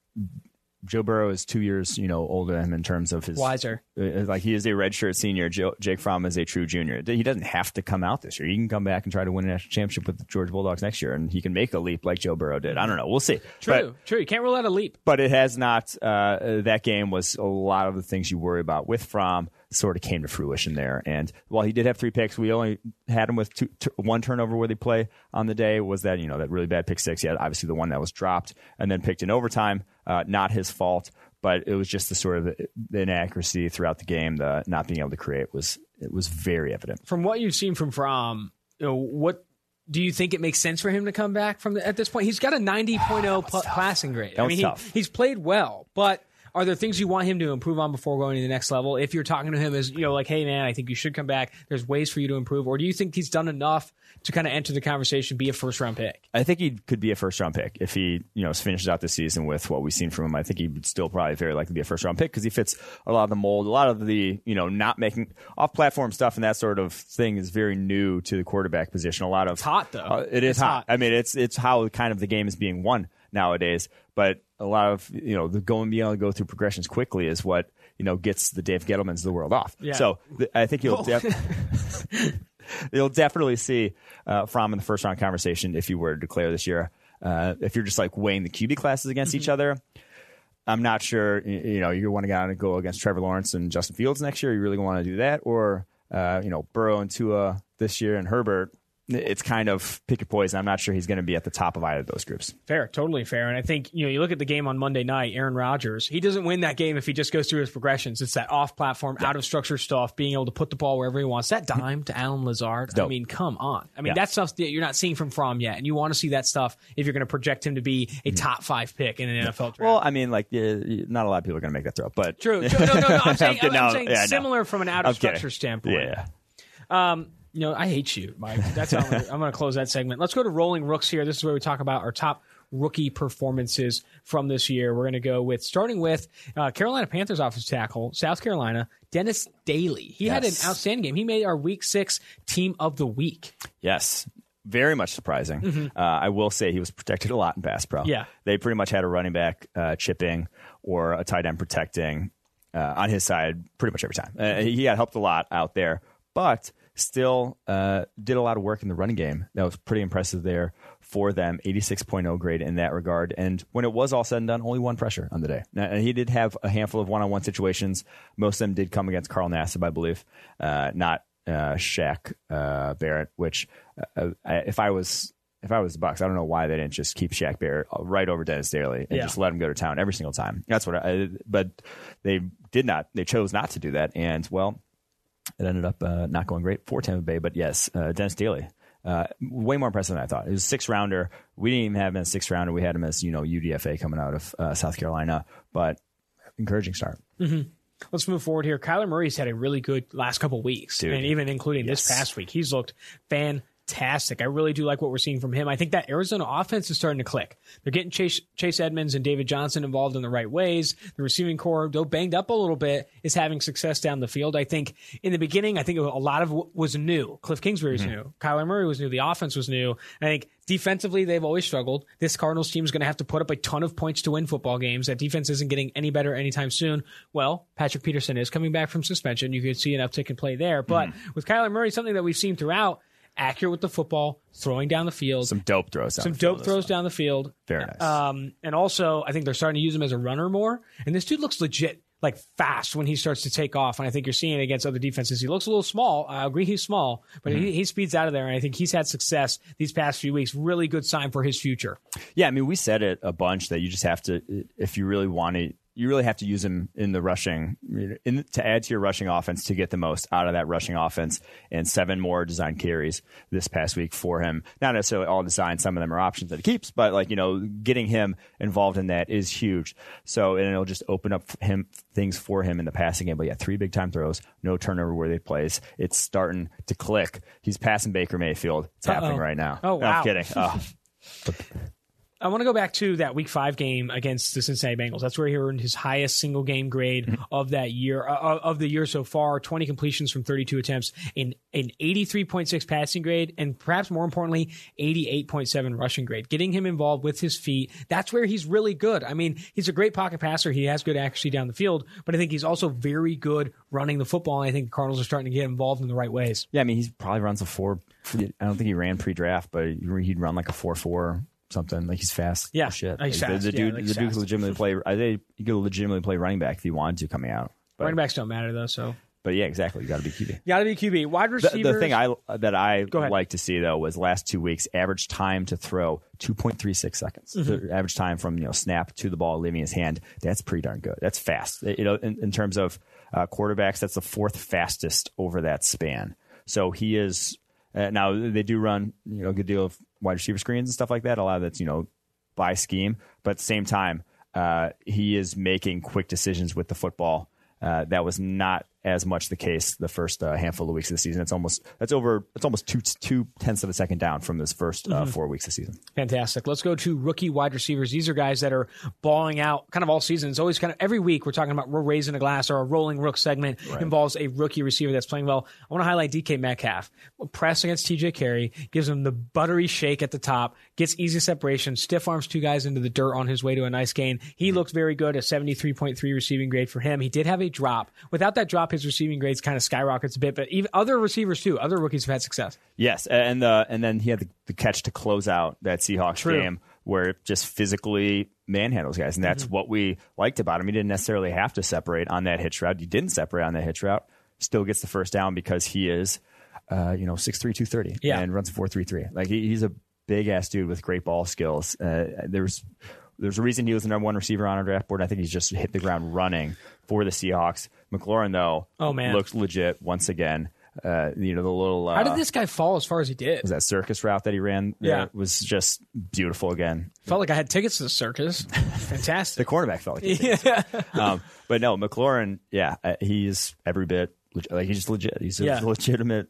Joe Burrow is two years, you know, older than him in terms of his
Wiser.
uh, Like he is a redshirt senior. Joe, Jake Fromm is a true junior. He doesn't have to come out this year. He can come back and try to win a national championship with the Georgia Bulldogs next year, and he can make a leap like Joe Burrow did. I don't know. We'll see.
true,
But,
true. You can't rule out a leap.
but it has not. Uh, that game was a lot of the things you worry about with Fromm sort of came to fruition there. And while he did have three picks, we only had him with two, t- one turnover where they play on the day. Was that you know that really bad pick six? He had obviously the one that was dropped and then picked in overtime. Uh, not his fault, but it was just the sort of the inaccuracy throughout the game. The not being able to create was it was very evident.
From what you've seen from Fromm, you know, what do you think it makes sense for him to come back from the, at this point? He's got a 90.0 pl- passing grade. I mean, he, he's played well, but are there things you want him to improve on before going to the next level? If you're talking to him as, you know, like, hey, man, I think you should come back, there's ways for you to improve. Or do you think he's done enough to kind of enter the conversation, be a first round pick?
I think he could be a first round pick if he, you know, finishes out the season with what we've seen from him. I think he would still probably very likely be a first round pick because he fits a lot of the mold. A lot of the, you know, not making off platform stuff and that sort of thing is very new to the quarterback position. A lot of
It's hot, though.
Uh, it is hot.
hot.
I mean, it's it's how kind of the game is being won nowadays. But a lot of you know the going being able to go through progressions quickly is what you know gets the Dave Gettlemans of the world off.
Yeah.
So th- I think you'll. Def- You'll definitely see uh, Fromm in the first round conversation if you were to declare this year. Uh, if you're just like weighing the QB classes against
Mm-hmm.
each other, I'm not sure. You know, you want to go and go against Trevor Lawrence and Justin Fields next year. You really want to do that, or uh, you know, Burrow and Tua this year and Herbert. It's kind of pick your poison. I'm not sure he's going to be at the top of either of those groups.
Fair, totally fair. And I think, you know, you look at the game on Monday night, Aaron Rodgers, he doesn't win that game if he just goes through his progressions. It's that off platform, out of structure stuff, being able to put the ball wherever he wants. That dime to Allen Lazard. I mean, come on. I mean,
Yeah.
that's stuff that you're not seeing from Fromm yet. And you want to see that stuff if you're going to project him to be a top five pick in an NFL draft.
Mm-hmm. Well, I mean, like, not a lot of people are going to make that throw, but
True. true. No, no, no. I'm saying, I'm.
No,
saying
know.
similar from an out
I'm
of
kidding.
structure standpoint.
yeah.
Um, you know, I hate you, Mike. That's how I'm going to close that segment. Let's go to rolling rooks here. This is where we talk about our top rookie performances from this year. We're going to go with starting with uh, Carolina Panthers offensive tackle, South Carolina, Dennis Daley. He had an outstanding game. He made our Week Six Team of the Week.
Yes. Very much surprising. Uh, I will say he was protected a lot in pass pro.
Mm-hmm. Yeah.
They pretty much had a running back uh, chipping or a tight end protecting uh, on his side pretty much every time. Uh, he got helped a lot out there, but still uh, did a lot of work in the running game. That was pretty impressive there for them. 86.0 grade in that regard. And when it was all said and done, only one pressure on the day. Now, and he did have a handful of one on one situations. Most of them did come against Carl Nassib, I believe, uh, not uh, Shaq uh, Barrett, which uh, I, if I was. If I was the Bucks, I don't know why they didn't just keep Shaq Barrett right over Dennis Daley and
Yeah.
just let him go to town every single time. That's what I. But they did not. They chose not to do that, and well, it ended up uh, not going great for Tampa Bay. But yes, uh, Dennis Daley, uh, way more impressive than I thought. It was a six rounder. We didn't even have him as a six rounder. We had him as you know UDFA coming out of uh, South Carolina, but encouraging start.
Let's move forward here. Kyler Murray's had a really good last couple weeks,
Dude.
and even including this past week, he's looked fantastic. I really do like what we're seeing from him. I think that Arizona offense is starting to click. They're getting Chase, Chase Edmonds and David Johnson involved in the right ways. The receiving core, though banged up a little bit, is having success down the field. I think in the beginning, I think a lot of what was new. Cliff Kingsbury was mm-hmm. new. Kyler Murray was new. The offense was new. I think defensively, they've always struggled. This Cardinals team is going to have to put up a ton of points to win football games. That defense isn't getting any better anytime soon. Well, Patrick Peterson is coming back from suspension. You could see an uptick in play there. But mm-hmm. with Kyler Murray, something that we've seen throughout, accurate with the football, throwing down the field,
Some dope throws. Down
some
the field
dope throws down the field.
Very nice.
Um, and also, I think they're starting to use him as a runner more. And this dude looks legit like fast when he starts to take off. And I think you're seeing it against other defenses. He looks a little small. I agree he's small, but he, he speeds out of there. And I think he's had success these past few weeks. Really good sign for his future.
Yeah, I mean, we said it a bunch that you just have to, if you really want to, you really have to use him in the rushing, in, to add to your rushing offense to get the most out of that rushing offense. And seven more design carries this past week for him. Not necessarily all designed; some of them are options that he keeps, but like you know, getting him involved in that is huge. So and it'll just open up him things for him in the passing game. But yeah, three big time throws, no turnover worthy plays. It's starting to click. He's passing Baker Mayfield. It's happening right now.
Oh,
No,
wow.
I'm kidding. Oh.
I want to go back to that Week Five game against the Cincinnati Bengals. That's where he earned his highest single game grade
Mm-hmm.
of that year uh, of the year so far. Twenty completions from thirty two attempts, in an eighty three point six passing grade, and perhaps more importantly, eighty eight point seven rushing grade. Getting him involved with his feet, that's where he's really good. I mean, he's a great pocket passer. He has good accuracy down the field, but I think he's also very good running the football. And I think the Cardinals are starting to get involved in the right ways.
Yeah, I mean, he probably runs a four. I don't think he ran pre-draft, but he'd run like a four-four something. Like he's fast.
Yeah,
shit.
he's
Like,
fast.
The, the
Yeah,
dude,
like
the dude could legitimately play. I think he could legitimately play running back if he wanted to coming out. But,
Running backs don't matter though, so
but yeah, exactly. You got to be QB.
you got to be QB. Wide
The,
receiver.
the thing I that I like to see though was last two weeks average time to throw two point three six seconds.
Mm-hmm.
The average time from you know snap to the ball leaving his hand. That's pretty darn good. That's fast. You know, in, in terms of uh, quarterbacks, that's the fourth fastest over that span. So he is uh, now they do run you know a good deal of wide receiver screens and stuff like that. A lot of that's you know by scheme, but at the same time, uh, he is making quick decisions with the football. Uh, that was not as much the case the first uh, handful of weeks of the season. It's almost that's over. It's almost two two tenths of a second down from this 1st uh, four weeks of the season.
Fantastic. Let's go to rookie wide receivers. These are guys that are balling out kind of all season. It's always kind of every week we're talking about we're raising a glass or a rolling rook segment involves a rookie receiver that's playing well. I want to highlight DK Metcalf. Press against TJ Carrie, gives him the buttery shake at the top, gets easy separation, stiff arms two guys into the dirt on his way to a nice gain. He looks very good, a 73.3 receiving grade for him. He did have a drop. Without that drop, his receiving grades kind of skyrockets a bit, but even other receivers too, other rookies have had success.
Yes, and uh, and then he had the, the catch to close out that Seahawks
True.
game where it just physically manhandles guys, and that's
Mm-hmm.
what we liked about him. He didn't necessarily have to separate on that hitch route. He didn't separate on that hitch route. Still gets the first down because he is, uh, you know, 6'3", 230
Yeah.
and runs a four three three. Like he, he's a big ass dude with great ball skills. Uh, there's there's a reason he was the number one receiver on our draft board. I think he's just hit the ground running for the Seahawks. McLaurin though,
Oh, man.
looks legit once again. Uh, you know the little uh,
How did this guy fall as far as he did?
was that circus route that he ran uh,
Yeah.
was just beautiful again.
Felt like I had tickets to the circus. Fantastic.
the quarterback felt like he did. um, but no, McLaurin, yeah, uh, he's every bit like he's just legit. He's a
Yeah.
legitimate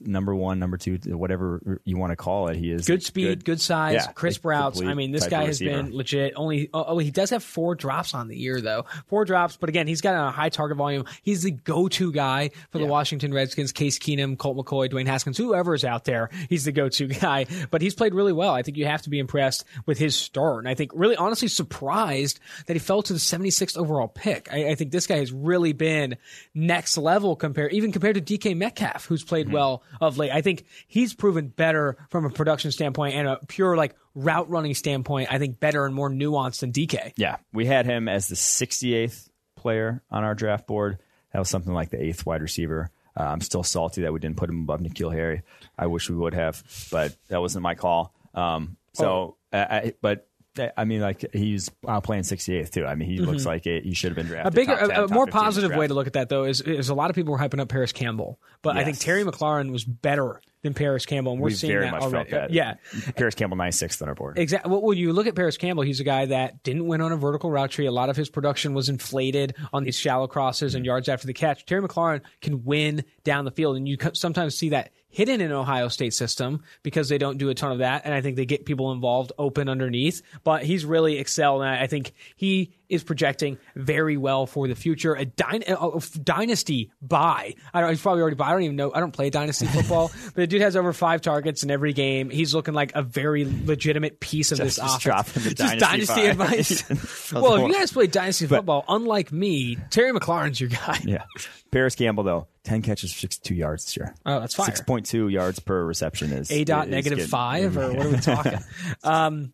number one, number two, whatever you want to call it. He is
Good speed, good, size,
Yeah,
crisp routes. I mean, this guy has been legit. Only oh, oh, he does have four drops on the year though. Four drops, but again, he's got a high target volume. He's the go-to guy for the
Yeah.
Washington Redskins. Case Keenum, Colt McCoy, Dwayne Haskins, whoever's out there, he's the go-to guy. But he's played really well. I think you have to be impressed with his start. And I think really, honestly, surprised that he fell to the 76th overall pick. I, I think this guy has really been next level compared, even compared to DK Metcalf, who's played well of late. I think he's proven better from a production standpoint and a pure like route running standpoint. I think better and more nuanced than DK.
Yeah, we had him as the 68th player on our draft board. That was something like the eighth wide receiver. Uh, I'm still salty that we didn't put him above N'Keal Harry. I wish we would have, but that wasn't my call. Um, so,
Oh.
uh, I, but I mean, like he's uh, playing 68th too. I mean, he looks like it, he should have been drafted.
Mm-hmm. A bigger,
top 10,
a, a more
15 in this
positive way to look at that though is, is a lot of people were hyping up Parris Campbell, but I think Terry McLaurin was better than Parris Campbell, and we're
We
seeing
very
that
much
already.
felt that.
Yeah,
Parris Campbell 96th on our board.
Exactly. Well, when you look at Parris Campbell, he's a guy that didn't win on a vertical route tree. A lot of his production was inflated on these shallow crosses and yards after the catch. Terry McLaurin can win down the field, and you sometimes see that hidden in Ohio State system because they don't do a ton of that, and I think they get people involved open underneath. But he's really excelled, and I I think he is projecting very well for the future. A, dyn- a dynasty buy. I don't. He's probably already. Buy. I don't even know. I don't play dynasty football, but the dude has over five targets in every game. He's looking like a very legitimate piece of this
just
offense.
dropping the
Just
dynasty
dynasty advice. well, if you guys play dynasty football, unlike me, Terry McLaurin's your guy.
Yeah. Parris Campbell though, 10 catches for 62 yards this year.
Oh, that's fire.
6.2 yards per reception is
A dot
is
negative five, or what are we talking? um,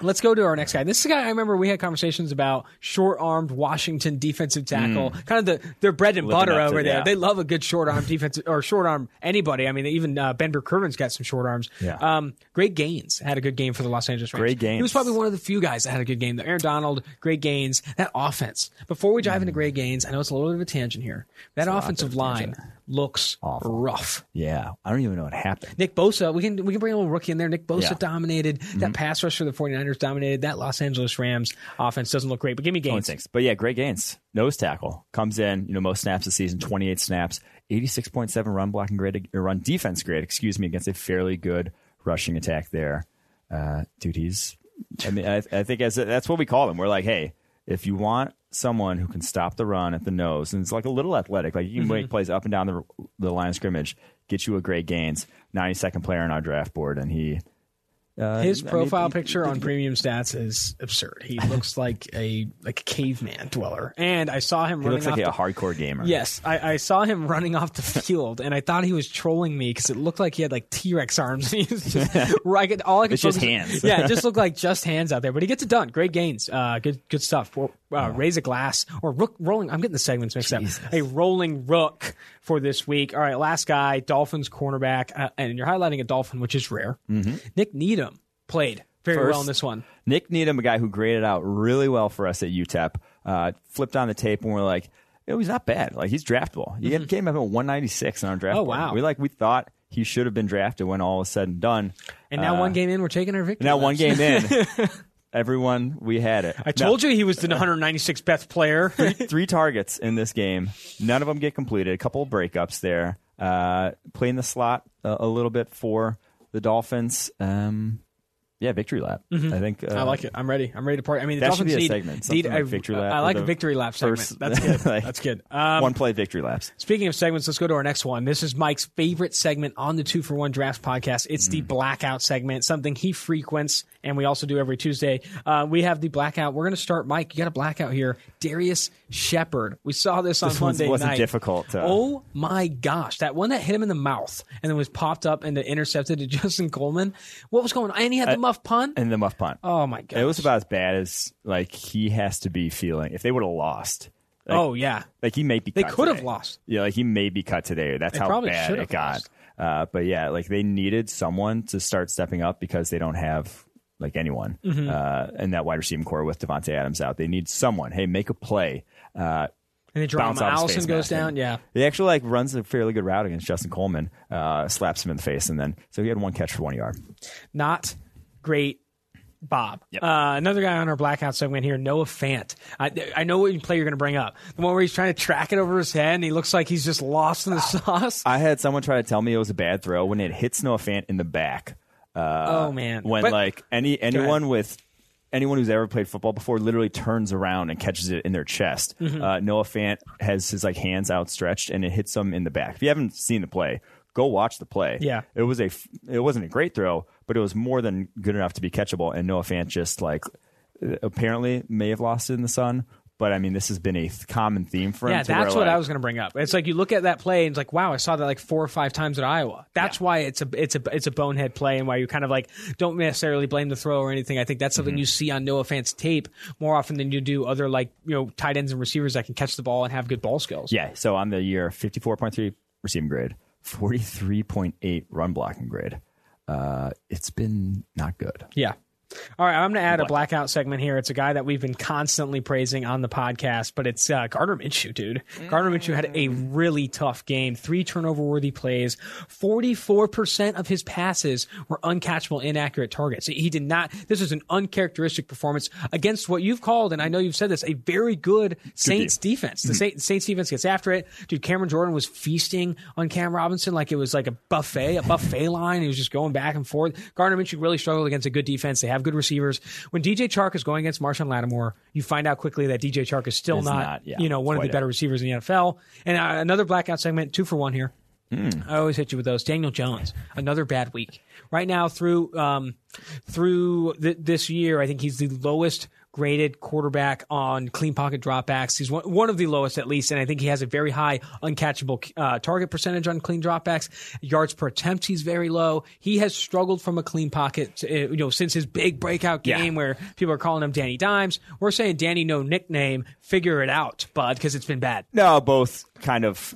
Let's go to our next guy. This is a guy I remember we had conversations about short armed Washington defensive tackle, kind of the their bread and
Living
butter
up to-
over there.
yeah.
They love a good short arm defensive or short arm anybody. I mean, even uh, Ben Burr-Kirven's got some short arms.
Yeah.
Um, Greg Gaines had a good game for the Los Angeles Rams.
Greg Gaines.
He was probably one of the few guys that had a good game. The Aaron Donald, Greg Gaines, that offense. Before we dive into Greg Gaines, I know it's a little bit of a tangent here. That offensive line looks rough.
Yeah, I don't even know what happened.
Nick Bosa, we can we can bring a little rookie in there. Nick Bosa
Yeah. Mm-hmm.
dominated. That pass rush for the 49ers dominated. That Los Angeles Rams offense doesn't look great. But give me Gaines.
thinks. But yeah, Greg Gaines, nose tackle, comes in, you know, most snaps this season, 28 snaps, 86.7 run blocking grade, or run defense grade, excuse me, against a fairly good rushing attack there. Uh, dude, he's, I mean, I, I think as that's what we call him. We're like, hey, if you want someone who can stop the run at the nose, and it's like a little athletic, like you can
Mm-hmm.
make plays up and down the, the line of scrimmage, get you a Greg Gaines. 92nd player on our draft board, and he, uh,
His
I mean,
profile picture on Premium Stats is absurd. He looks like a like a caveman dweller. And I saw him
He
running
looks like
off
a
the,
hardcore gamer.
Yes, I, I saw him running off the field, and I thought he was trolling me because it looked like he had like T Rex arms. And he was just, I could, all I could
It's just hands.
Yeah, it just looked like just hands out there. But he gets it done. Greg Gaines. Uh, good good stuff. Uh, Raise a glass or rook rolling. I'm getting the segments mixed
Jesus.
up. A rolling rook for this week. All right, last guy, Dolphins cornerback, uh, and you're highlighting a Dolphin, which is rare. Nick Needham played very
Mm-hmm. First-
well in this one.
Nick Needham, a guy who graded out really well for us at UTEP, uh, flipped on the tape and we're like, oh, he's not bad. Like he's draftable. He mm came up at 196 in our draft.
Mm-hmm. Oh,
board.
wow.
We like we thought he should have been drafted when all was said and done.
And now
Uh,
one game in, we're taking our victory.
Now one game in, everyone we had it.
I told you he was the 196th best player.
three targets in this game. None of them get completed. A couple of breakups there. Uh, playing the slot a, a little bit for the Dolphins. Um, yeah, victory lap. I think. Uh,
Mm-hmm. I like it. I'm ready. I'm ready to party. I mean, the
That should
Dolphins
be a
need,
segment,
need
like victory lap
I like
the
a victory lap segment.
first-
That's good.
like,
That's good. Um,
one play victory laps.
Speaking of segments, let's go to our next one. This is Mike's favorite segment on the Two for One Drafts podcast. It's
Mm.
the blackout segment, something he frequents, and we also do every Tuesday. Uh, we have the blackout. We're going to start, Mike. You got a blackout here. Darrius Shepherd. We saw this on
This one
Monday
wasn't
night.
difficult to-
Oh my gosh, that one that hit him in the mouth and then was popped up and intercepted to Justin Coleman. What was going on? And he had the muff punt.
and the muff punt.
Oh my god!
It was about as bad as like he has to be feeling if they would have lost. Like,
oh yeah,
like he may be.
They could have lost.
Yeah, like he may be cut today. That's
They
how bad it got. Uh, but yeah, like they needed someone to start stepping up because they don't have like anyone
Mm-hmm.
uh, in that wide receiving core with Davante Adams out. They need someone. Hey, make a play. Uh,
and then
bounce
Jerome Allison goes down.
And
Yeah,
he actually like runs a fairly good route against Justin Coleman, uh, slaps him in the face, and then so he had one catch for one yard.
not great. Bob.
Yep.
Uh, another guy on our blackout segment here, Noah Fant. I, I know what play you're going to bring up. The one where he's trying to track it over his head and he looks like he's just lost in the sauce.
I had someone try to tell me it was a bad throw when it hits Noah Fant in the back. Uh,
oh, man.
when
But-
like any anyone with anyone who's ever played football before literally turns around and catches it in their chest.
Mm-hmm.
Uh, Noah Fant has his like hands outstretched and it hits him in the back. If you haven't seen the play, go watch the play.
Yeah.
it was a it wasn't a great throw, but it was more than good enough to be catchable. And Noah Fant just like apparently may have lost it in the sun. But I mean, this has been a th- common theme for him.
Yeah, that's what I was going to bring up. It's like you look at that play and it's like, wow, I saw that like four or five times at Iowa. That's why it's a it's a it's a bonehead play and why you kind of like don't necessarily blame the throw or anything. I think that's something
Mm-hmm.
you see on Noah Fant's tape more often than you do other like you know tight ends and receivers that can catch the ball and have good ball skills.
Yeah. So on the year, 54.3 receiving grade, 43.8 run blocking grade. Uh, it's been not good.
Yeah. All right, I'm going to add a blackout segment here. It's a guy that we've been constantly praising on the podcast, but it's uh, Gardner Minshew, dude. Gardner Minshew had a really tough game. Three turnover worthy plays. 44% of his passes were uncatchable, inaccurate targets. He did not, this was an uncharacteristic performance against what you've called, and I know you've said this, a very good Saints defense. The Sa- Saints defense gets after it. Dude, Cameron Jordan was feasting on Cam Robinson like it was like a buffet, a buffet line. He was just going back and forth. Gardner Minshew really struggled against a good defense. They have good receivers. When DJ Chark is going against Marshon Lattimore, you find out quickly that DJ Chark is still not,
not, yeah,
you know, one of the better
it.
receivers in the NFL. And uh, another blackout segment, two for one here.
Hmm.
I always hit you with those. Daniel Jones, another bad week. Right now, through um, through th- this year, I think he's the lowest graded quarterback on clean pocket dropbacks. He's one, one of the lowest at least, and I think he has a very high uncatchable uh, target percentage on clean dropbacks. Yards per attempt, he's very low. He has struggled from a clean pocket, uh, you know, since his big breakout game
Yeah.
where people are calling him Danny Dimes. We're saying Danny, no nickname. Figure it out, bud, because it's been bad.
No, both kind of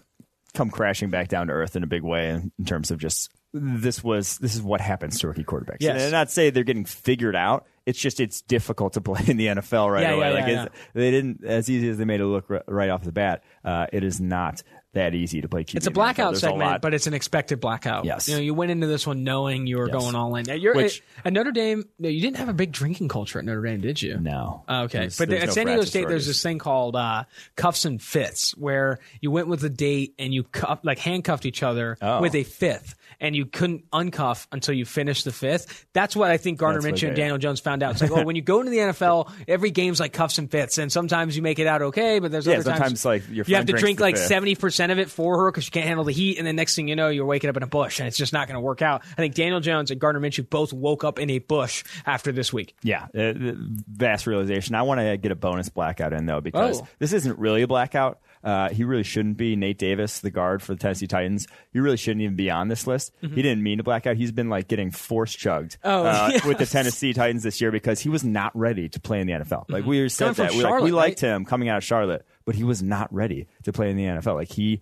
come crashing back down to earth in a big way in, in terms of just this was this is what happens to rookie quarterbacks.
Yes.
And not say they're getting figured out. It's just it's difficult to play in the NFL right
Yeah,
away.
yeah,
like
yeah,
it's, they didn't as easy as they made it look r- right off the bat. Uh, it is not that easy to play. QB
It's a
in the NFL.
blackout
There's a
segment, but it's an expected blackout.
Yes.
You know, you went into this one knowing you were
Yes.
going all in. You're,
Which-
at Notre Dame, no, you didn't have a big drinking culture at Notre Dame, did you?
no.
Oh, okay,
There's-
but
there's
at
no
San Diego State, there's this thing called uh, cuffs and fits, where you went with a date and you cuff, like handcuffed each other
Oh.
with a fifth, and you couldn't uncuff until you finished the fifth. That's what I think Gardner
That's
Minshew and Daniel Jones found out. It's like, oh, when you go into the NFL, every game's like cuffs and fifths, and sometimes you make it out okay, but there's
Yeah,
other times
sometimes, like,
you have to drink like seventy percent of it for her because you can't handle the heat, and then next thing you know, you're waking up in a bush, and it's just not going to work out. I think Daniel Jones and Gardner Minshew both woke up in a bush after this week.
Yeah, uh, vast realization. I want to get a bonus blackout in though because
Oh.
this isn't really a blackout. Uh, he really shouldn't be. Nate Davis, the guard for the Tennessee Titans, he really shouldn't even be on this list. He didn't mean to black out. He's been like getting force chugged
Mm-hmm. Oh,
uh,
yes.
with the Tennessee Titans this year because he was not ready to play in the NFL. Like we said
Mm-hmm.
That we, like, we liked
right?
him coming out of Charlotte, but he was not ready to play in the NFL. Like he,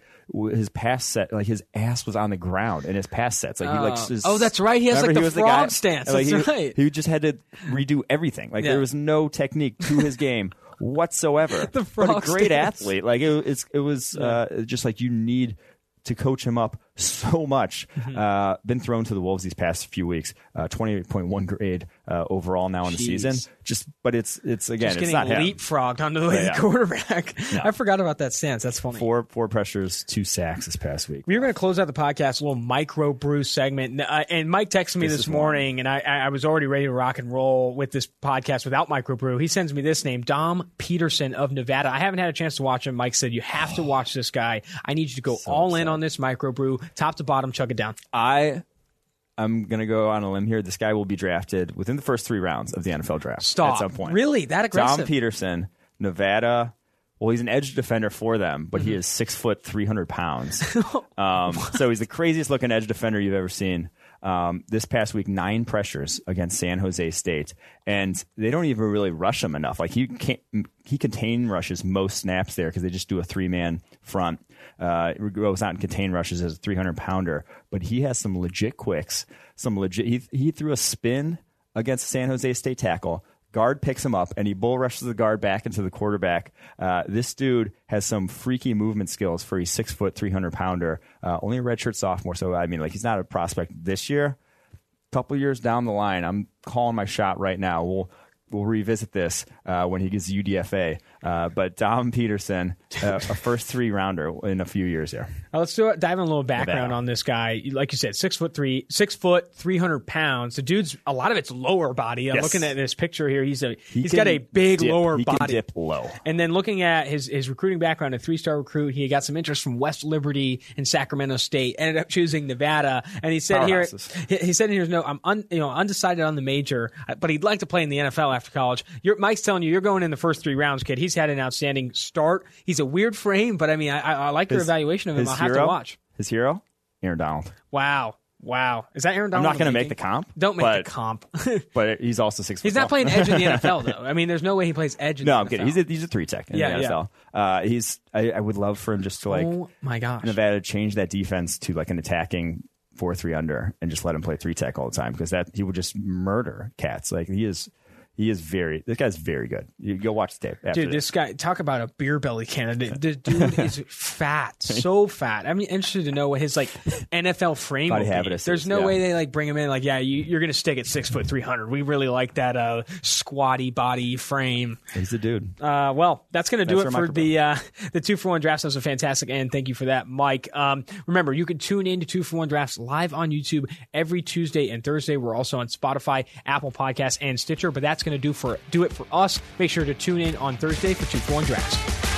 his pass set, like his ass was on the ground in his pass sets. Like he like
Oh.
just-
Oh, that's right. He has, like, the frog
guy-
stance.
like,
That's
he-
right.
He just had to redo everything. Like
Yeah.
there was no technique to his game whatsoever.
The
but a great athlete. Like it, it's it was uh, just like you need to coach him up so much.
Mm-hmm.
Uh, been thrown to the wolves these past few weeks. Uh, Twenty eight point one grade uh, overall now in the season. Just but it's it's again
Just
it's
getting
not him.
leapfrogged onto the
Yeah.
quarterback. I forgot about that stance. That's funny.
Four four pressures, two sacks this past week.
We were going to close out the podcast, a little micro brew segment. Uh, and Mike texted me
This
this,
is
morning, and I, I was already ready to rock and roll with this podcast without micro brew. He sends me this name, Dom Peterson of Nevada. I haven't had a chance to watch him. Mike said, You have to watch this guy. I need you to go all in on this micro brew, top to bottom, chug it down.
I I'm gonna go on a limb here. This guy will be drafted within the first three rounds of the NFL draft
Stop.
at some point.
Really? That aggressive?
Dom Peterson, Nevada. Well, he's an edge defender for them, but he is six foot, three hundred pounds. um, so he's the craziest looking edge defender you've ever seen. Um, this past week, nine pressures against San Jose State, and they don't even really rush him enough. Like he can't, he contain rushes most snaps there because they just do a three man front. Uh, goes out and contain rushes as a three hundred pounder, but he has some legit quicks, some legit. He he threw a spin against San Jose State tackle. Guard picks him up and he bull rushes the guard back into the quarterback. Uh, this dude has some freaky movement skills for a six foot, 300 pounder, uh, only a redshirt sophomore. So, I mean, like, he's not a prospect this year. couple years down the line, I'm calling my shot right now. We'll, we'll revisit this uh, when he gets UDFA. Uh, but Dom Peterson, uh, a first three rounder in a few years here.
Now let's do. Dive in a little background on this guy. Like you said, six foot three, six foot, three hundred pounds. The dude's a lot of it's lower body. I'm
Yes.
looking at this picture here. He's a
He
he's
can
got a big
dip-
lower
he
body.
Dip low.
And then looking at his his recruiting background, a three star recruit, he got some interest from West Liberty and Sacramento State. Ended up choosing Nevada, and he said here he, he said here's no I'm un, you know undecided on the major, uh, but he'd like to play in the NFL after college. You're, Mike's telling you you're going in the first three rounds, kid. He's had an outstanding start. He's a weird frame, but I mean I, I, like your
His-
evaluation of him. I'll have to watch.
His hero, Aaron Donald.
Wow. Wow. Is that Aaron Donald?
I'm not going to make the comp.
Don't make
but,
the comp.
But he's also six.
he's not playing edge in the NFL though. I mean, there's no way he plays edge in
No,
the
I'm
NFL.
kidding. He's a, he's a three tech in
Yeah,
the
yeah.
NFL. Uh, he's. I, I would love for him just to like
oh my gosh.
Nevada change that defense to like an attacking four three under and just let him play three tech all the time because that he would just murder cats. Like he is. He is very. This guy's very good. You go watch the tape. After
Dude,
this.
this guy talk about a beer belly candidate. The dude is fat, so fat. I'm interested to know what his like NFL frame.
Body
will be.
habitus
There's no
yeah.
way they like bring him in. Like, yeah, you, you're going to stick at six foot three hundred. We really like that uh, squatty body frame.
he's a dude.
Uh, well, that's going to do
That's
it for the uh, the two for one drafts. That was a fantastic, and thank you for that, Mike. Um, remember, you can tune in to two for one drafts live on YouTube every Tuesday and Thursday. We're also on Spotify, Apple Podcasts, and Stitcher. But that's going to do for do it for us. Make sure to tune in on Thursday for two for one drafts.